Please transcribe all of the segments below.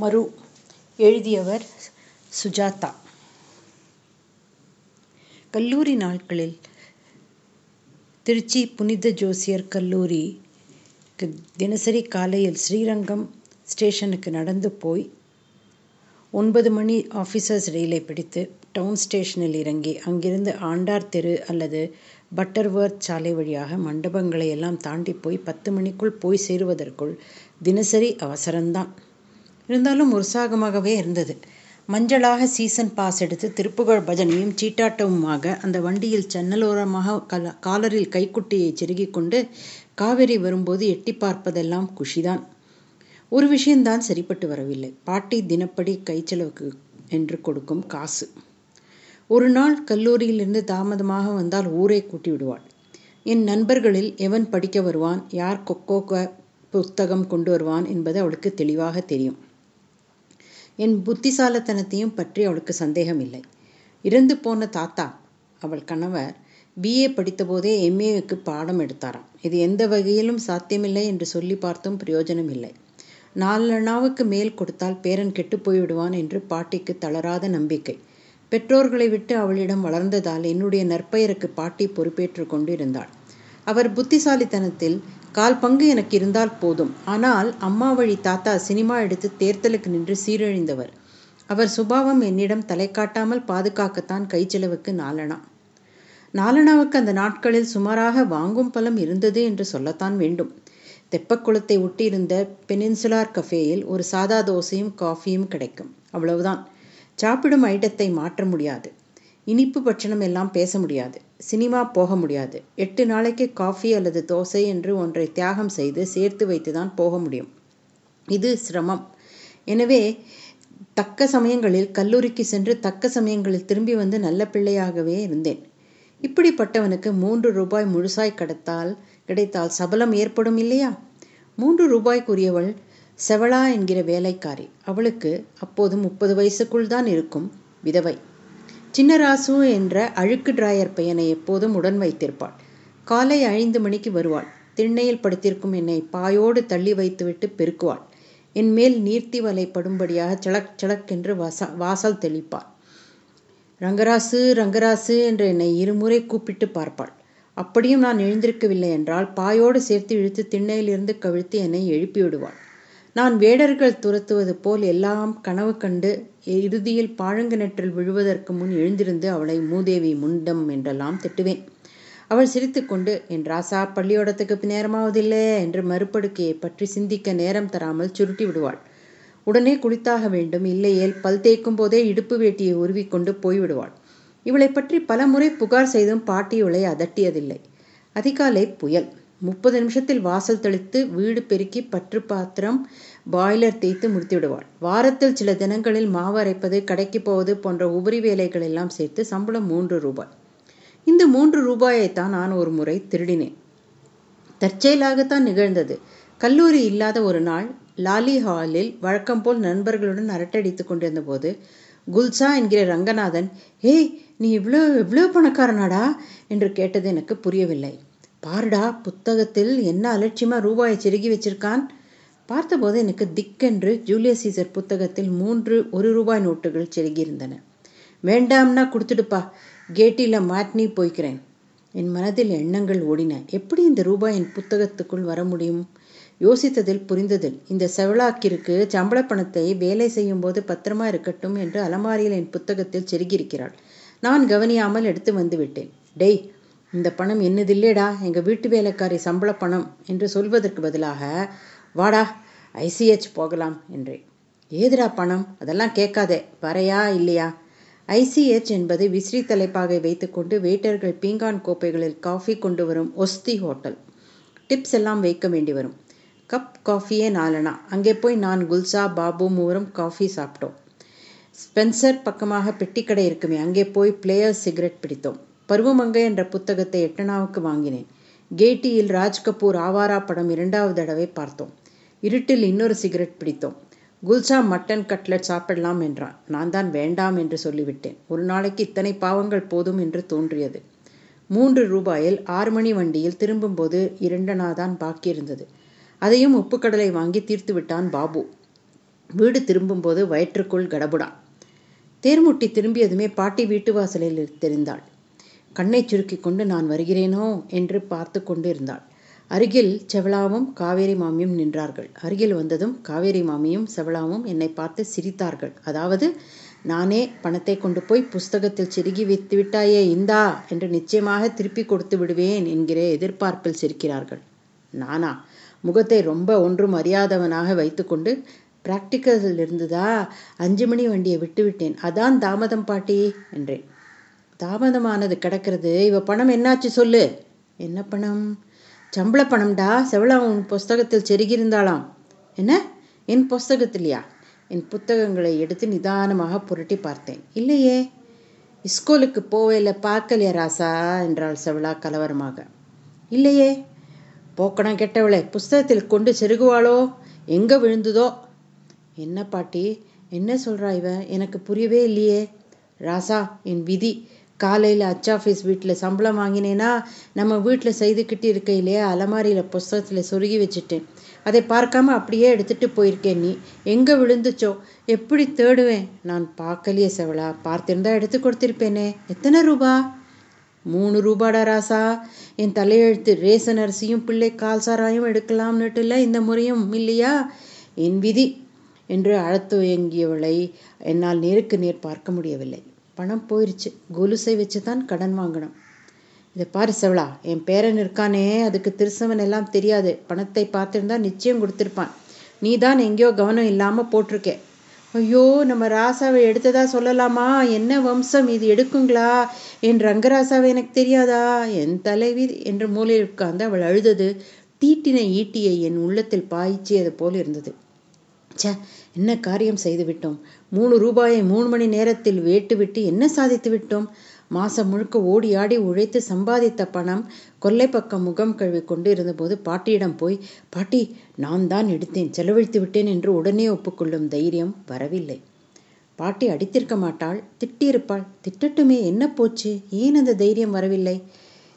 மரு எழுதியவர் சுஜாதா. கல்லூரி நாட்களில் திருச்சி புனித ஜோசியர் கல்லூரிக்கு தினசரி காலையில் ஸ்ரீரங்கம் ஸ்டேஷனுக்கு நடந்து போய் ஒன்பது மணி ஆஃபீஸர்ஸ் ரயிலை பிடித்து டவுன் ஸ்டேஷனில் இறங்கி அங்கிருந்து ஆண்டார் தெரு அல்லது பட்டர்வர்த் சாலை வழியாக மண்டபங்களை எல்லாம் தாண்டி போய் பத்து மணிக்குள் போய் சேருவதற்குள் தினசரி அவசரம்தான். இருந்தாலும் உற்சாகமாகவே இருந்தது. மஞ்சளாக சீசன் பாஸ் எடுத்து திருப்புகழ் பஜனையும் சீட்டாட்டவுமாக அந்த வண்டியில் சன்னலோரமாக காலரில் கைக்குட்டியை செருகிக் கொண்டு காவேரி வரும்போது எட்டி பார்ப்பதெல்லாம் குஷிதான். ஒரு விஷயம்தான் சரிப்பட்டு வரவில்லை. பாட்டி தினப்படி கைச்செலவுக்கு என்று கொடுக்கும் காசு. ஒரு நாள் கல்லூரியிலிருந்து தாமதமாக வந்தால் ஊரை கூட்டி விடுவாள் என் நண்பர்களில் எவன் படிக்க வருவான்? யார் கொக்கோ புத்தகம் கொண்டு வருவான் என்பது அவளுக்கு தெளிவாக தெரியும். என் புத்திசாலத்தனத்தையும் பற்றி அவளுக்கு சந்தேகம் இல்லை இறந்து போன தாத்தா அவள் கணவர் பிஏ படித்தபோதே எம்ஏவுக்கு பாடம் எடுத்தாராம். இது எந்த வகையிலும் சாத்தியமில்லை என்று சொல்லி பார்த்தும் பிரயோஜனம் இல்லை நாலனாவுக்கு மேல் கொடுத்தால் பேரன் கெட்டு போய்விடுவான் என்று பாட்டிக்கு தளராத நம்பிக்கை. பெற்றோர்களை விட்டு அவளிடம் வளர்ந்ததால் என்னுடைய நற்பெயருக்கு பாட்டி பொறுப்பேற்று கொண்டிருந்தாள். அவர் புத்திசாலித்தனத்தில் கால் பங்கு எனக்கு இருந்தால் போதும். ஆனால் அம்மா வழி தாத்தா சினிமா எடுத்து தேர்தலுக்கு நின்று சீரழிந்தவர். அவர் சுபாவம் என்னிடம் தலை காட்டாமல் பாதுகாக்கத்தான் கைச்செலவுக்கு நாலனா நாலனாவுக்கு அந்த நாட்களில் சுமாராக வாங்கும் பலம் இருந்தது என்று சொல்லத்தான் வேண்டும். தெப்பக்குளத்தை ஒட்டியிருந்த பெனின்சுலார் கஃபேயில் ஒரு சாதா தோசையும் காஃபியும் கிடைக்கும். அவ்வளவுதான். சாப்பிடும் ஐட்டத்தை மாற்ற முடியாது. இனிப்பு பட்சணம் எல்லாம் பேச முடியாது. சினிமா போக முடியாது. எட்டு நாளைக்கு காஃபி அல்லது தோசை என்று ஒன்றை தியாகம் செய்து சேர்த்து வைத்துதான் போக முடியும். இது சிரமம். எனவே தக்க சமயங்களில் கல்லூரிக்கு சென்று தக்க சமயங்களில் திரும்பி வந்து நல்ல பிள்ளையாகவே இருந்தேன். இப்படிப்பட்டவனுக்கு மூன்று ரூபாய் முழுசாய் கிடைத்தால் கிடைத்தால் சபலம் ஏற்படும் இல்லையா? மூன்று ரூபாய்க்குரியவள் செவளா என்கிற வேலைக்காரி. அவளுக்கு அப்போது முப்பது வயசுக்குள் தான் இருக்கும் விதவை. சின்னராசு என்ற அழுக்கு டிராயர் பையனை எப்போதும் உடன் வைத்திருப்பாள். காலை ஐந்து மணிக்கு வருவாள். திண்ணையில் படுத்திருக்கும் என்னை பாயோடு தள்ளி வைத்துவிட்டு பெருக்குவாள். என் மேல் நீர்த்தி வலை படும்படியாக சளக் சளக் என்று வாச வாசல் தெளிப்பாள். ரங்கராசு ரங்கராசு என்று என்னை இருமுறை கூப்பிட்டு பார்ப்பாள். அப்படியும் நான் எழுந்திருக்கவில்லை என்றால் பாயோடு சேர்த்து இழுத்து திண்ணையிலிருந்து கவிழ்த்து என்னை எழுப்பி விடுவாள். நான் வேடர்கள் துரத்துவது போல் எல்லாம் கனவு கண்டு இறுதியில் பாழங்கிணற்றில் விழுவதற்கு முன் எழுந்திருந்து அவளை மூதேவி முண்டம் என்றெல்லாம் திட்டுவேன். அவள் சிரித்துக்கொண்டு என் ராசா பள்ளியோடத்துக்கு நேரமாவதில்லை என்று மறுப்படுக்கையை பற்றி சிந்திக்க நேரம் தராமல் சுருட்டி விடுவாள். உடனே குளித்தாக வேண்டும். இல்லையேல் பல் தேய்க்கும் போதே இடுப்பு வேட்டியை உருவிக்கொண்டு போய்விடுவாள் இவளை பற்றி பல முறை புகார் செய்தும் பாட்டி இவளை அதட்டியதில்லை. அதிகாலை புயல். முப்பது நிமிஷத்தில் வாசல் தெளித்து வீடு பெருக்கி பற்று பாத்திரம் பாய்லர் தேய்த்து முடித்து விடுவாள் வாரத்தில் சில தினங்களில் மாவு அரைப்பது கடைக்கு போவது போன்ற உபரி வேலைகள் எல்லாம் சேர்த்து சம்பளம் மூன்று ரூபாய். இந்த மூன்று ரூபாயை தான் நான் ஒரு முறை திருடினேன். தற்செயலாகத்தான் நிகழ்ந்தது. கல்லூரி இல்லாத ஒரு நாள் லாலி ஹாலில் வழக்கம் போல் நண்பர்களுடன் அரட்டடித்துக் கொண்டிருந்த போது குல்சா என்கிற ரங்கநாதன் ஏய் நீ இவ்வளோ இவ்வளோ பணக்காரனாடா? என்று கேட்டது எனக்கு புரியவில்லை. பாருடா புத்தகத்தில் என்ன அலட்சியமாக ரூபாயை செருகி வச்சிருக்கான்? பார்த்தபோது எனக்கு திக்கென்று ஜூலியஸ் சீசர் புத்தகத்தில் மூன்று ஒரு ரூபாய் நோட்டுகள் செருகியிருந்தன. வேண்டாம்னா கொடுத்துடுப்பா. கேட்டில மாட்னி போய்க்கிறேன். என் மனதில் எண்ணங்கள் ஓடின. எப்படி இந்த ரூபாய் என் புத்தகத்துக்குள் வர முடியும்? யோசித்ததில் புரிந்ததில். இந்த செவளாக்கிற்கு சம்பள பணத்தை வேலை செய்யும் போது பத்திரமா இருக்கட்டும் என்று அலமாரியில் என் புத்தகத்தில் செருகியிருக்கிறாள். நான் கவனியாமல் எடுத்து வந்து விட்டேன். டெய் இந்த பணம் என்னதில்லேடா? எங்கள் வீட்டு வேலைக்காரி சம்பள பணம் என்று சொல்வதற்கு பதிலாக வாடா ஐசிஹெச் போகலாம் என்றேன். ஏதுடா பணம்? அதெல்லாம் கேட்காதே. வரையா இல்லையா? ஐசிஹெச் என்பது விசிறி தலைப்பாகை வைத்துக்கொண்டு வெயிட்டர்கள் பீங்கான் கோப்பைகளில் காஃபி கொண்டு வரும் ஒஸ்தி ஹோட்டல். டிப்ஸ் எல்லாம் வைக்க வேண்டி வரும். கப் காஃபியே நாலனா அங்கே போய் நான் குல்சா பாபு மூவரும் காஃபி சாப்பிட்டோம். ஸ்பென்சர் பக்கமாக பெட்டிக்கடை இருக்குமே. அங்கே போய் பிளேயர் சிகரெட் பிடித்தோம். பருவமங்கை என்ற புத்தகத்தை எட்டனாவுக்கு வாங்கினேன். கேட்டியில் ராஜ் கபூர் ஆவாரா படம் இரண்டாவது தடவை பார்த்தோம். இருட்டில் இன்னொரு சிகரெட் பிடித்தோம். குல்சா மட்டன் கட்லட் சாப்பிடலாம் என்றான். நான் தான் வேண்டாம் என்று சொல்லிவிட்டேன். ஒரு நாளைக்கு இத்தனை பாவங்கள் போதும் என்று தோன்றியது. மூன்று ரூபாயில் ஆறு மணி வண்டியில் திரும்பும்போது இரண்டனா தான் பாக்கி இருந்தது. அதையும் உப்புக்கடலை வாங்கி தீர்த்து விட்டான் பாபு. வீடு திரும்பும்போது வயிற்றுக்குள் கடபுடா. தேர்முட்டி திரும்பியதுமே பாட்டி வீட்டு வாசலில் தெரிந்தாள். கண்ணை சுருக்கி கொண்டு நான் வருகிறேனோ என்று பார்த்து கொண்டிருந்தாள். அருகில் செவளாவும் காவேரி மாமியும் நின்றார்கள். அருகில் வந்ததும் காவேரி மாமியும் செவளாவும் என்னை பார்த்து சிரித்தார்கள். அதாவது நானே பணத்தை கொண்டு போய் புஸ்தகத்தில் செருகி வைத்து விட்டாயே இந்தா என்று நிச்சயமாக திருப்பி கொடுத்து விடுவேன் என்கிற எதிர்பார்ப்பில் சிரிக்கிறார்கள். நானா? முகத்தை ரொம்ப ஒன்றும் அறியாதவனாக வைத்துக்கொண்டு பிராக்டிக்கல் இருந்ததா அஞ்சு மணி வண்டியை விட்டுவிட்டேன் அதான் தாமதம் பாட்டி என்றேன். தாமதமானது கிடக்கிறது. இவ பணம் என்னாச்சு சொல்லு. என்ன பணம்? சம்பள பணம்டா. செவளா உன் புஸ்தகத்தில் செருகியிருந்தாளாம். என்ன? என் புஸ்தகத்திலையா? என் புத்தகங்களை எடுத்து நிதானமாக புரட்டி பார்த்தேன். இல்லையே. ஸ்கூலுக்கு போவேல பார்க்கலையா ராசா? என்றாள் செவளா கலவரமாக. இல்லையே. போக்கணம் கெட்டவளே புஸ்தகத்தில் கொண்டு செருகுவாளோ? எங்கே விழுந்ததோ? என்ன பாட்டி? என்ன சொல்கிறா இவ? எனக்கு புரியவே இல்லையே. ராசா என் விதி. காலையில் அச்சாஃபீஸ் வீட்டில் சம்பளம் வாங்கினேன்னா நம்ம வீட்டில் செய்துக்கிட்டு இருக்கையிலே அலமாரியில் புஸ்தகத்தில் சொருகி வச்சுட்டேன். அதை பார்க்காம அப்படியே எடுத்துட்டு போயிருக்கேன் நீ. எங்கே விழுந்துச்சோ? எப்படி தேடுவேன்? நான் பார்க்கலையே செவளா பார்த்திருந்தா எடுத்து கொடுத்திருப்பேனே. எத்தனை ரூபா? மூணு ரூபாடா ராசா. என் தலையெழுத்து ரேசன் அரிசியும் பிள்ளை கால் சாராயும் எடுக்கலாம்னுட்டுல இந்த முறையும் இல்லையா? என் விதி என்று அழத்து இயங்கியவளை என்னால் நேருக்கு நேர் பார்க்க முடியவில்லை. பணம் போயிடுச்சு கொலுசை வச்சு தான் கடன் வாங்கணும். இதை பாரு செவளா என் பேரன் இருக்கானே அதுக்கு திருசவன் எல்லாம் தெரியாது. பணத்தை பார்த்துருந்தா நிச்சயம் கொடுத்துருப்பான். நீ தான் எங்கேயோ கவனம் இல்லாமல் போட்டிருக்கே. ஐயோ நம்ம ராசாவை எடுத்ததா சொல்லலாமா? என்ன வம்சம் இது எடுக்குங்களா? என் ரங்கராசாவை எனக்கு தெரியாதா? என் தலைவி என்று மூலையில் உட்கார்ந்து அவள் அழுதது தீட்டின ஈட்டியை என் உள்ளத்தில் பாய்ச்சியது போல் இருந்தது. சே என்ன காரியம் செய்துவிட்டோம் மூணு ரூபாயை மூணு மணி நேரத்தில் வேட்டுவிட்டு என்ன சாதித்து விட்டோம்? மாசம் முழுக்க ஓடி ஆடி உழைத்து சம்பாதித்த பணம் கொல்லை பக்கம் முகம் கழுவி கொண்டு இருந்தபோது பாட்டியிடம் போய் பாட்டி நான் தான் எடுத்தேன் செலவழித்து விட்டேன் என்று உடனே ஒப்புக்கொள்ளும் தைரியம் வரவில்லை. பாட்டி அடித்திருக்க மாட்டாள் திட்டியிருப்பாள் திட்டட்டுமே என்ன போச்சு? ஏன் அந்த தைரியம் வரவில்லை?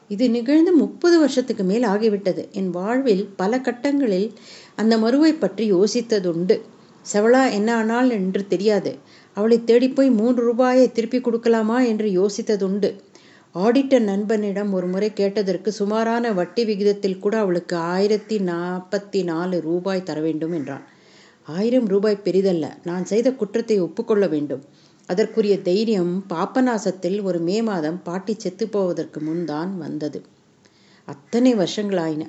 இது நிகழ்ந்து முப்பது வருஷத்துக்கு மேல் ஆகிவிட்டது. என் வாழ்வில் பல கட்டங்களில் அந்த மருவை பற்றி யோசித்ததுண்டு. செவளா என்ன ஆனாள் என்று தெரியாது. அவளை தேடிப்போய் மூன்று ரூபாயை திருப்பி கொடுக்கலாமா என்று யோசித்ததுண்டு. ஆடிட்டர் நண்பனிடம் ஒரு முறை கேட்டதற்கு சுமாரான வட்டி விகிதத்தில் கூட அவளுக்கு ஆயிரத்தி நாற்பத்தி நாலு ரூபாய் தர வேண்டும் என்றான். ஆயிரம் ரூபாய் பெரிதல்ல. நான் செய்த குற்றத்தை ஒப்புக்கொள்ள வேண்டும். அதற்குரிய தைரியம் பாப்பநாசத்தில் ஒரு மே மாதம் பாட்டி செத்து போவதற்கு முன்தான் வந்தது. அத்தனை வருஷங்களாயின.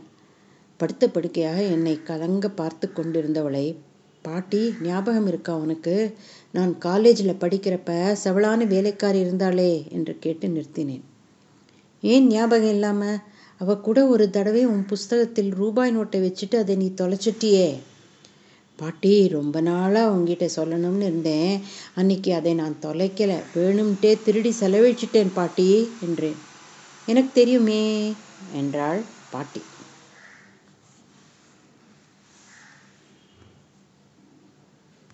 படுத்த படுக்கையாக என்னை கலங்க பார்த்து கொண்டிருந்தவளை பாட்டி ஞாபகம் இருக்கா உனக்கு? நான் காலேஜில் படிக்கிறப்ப செவளான வேலைக்காரி இருந்தாளே என்று கேட்டு நிறுத்தினேன். ஏன் ஞாபகம் இல்லாமல் அவ கூட ஒரு தடவை உன் புஸ்தகத்தில் ரூபாய் நோட்டை வச்சுட்டு அதை நீ தொலைச்சிட்டியே பாட்டி ரொம்ப நாளாக உங்ககிட்ட சொல்லணும்னு இருந்தேன். அன்னைக்கு அதை நான் தொலைக்கலை. வேணும்ட்டே திருடி செலவழிச்சிட்டேன் பாட்டி என்றேன். எனக்கு தெரியுமே என்றாள் பாட்டி.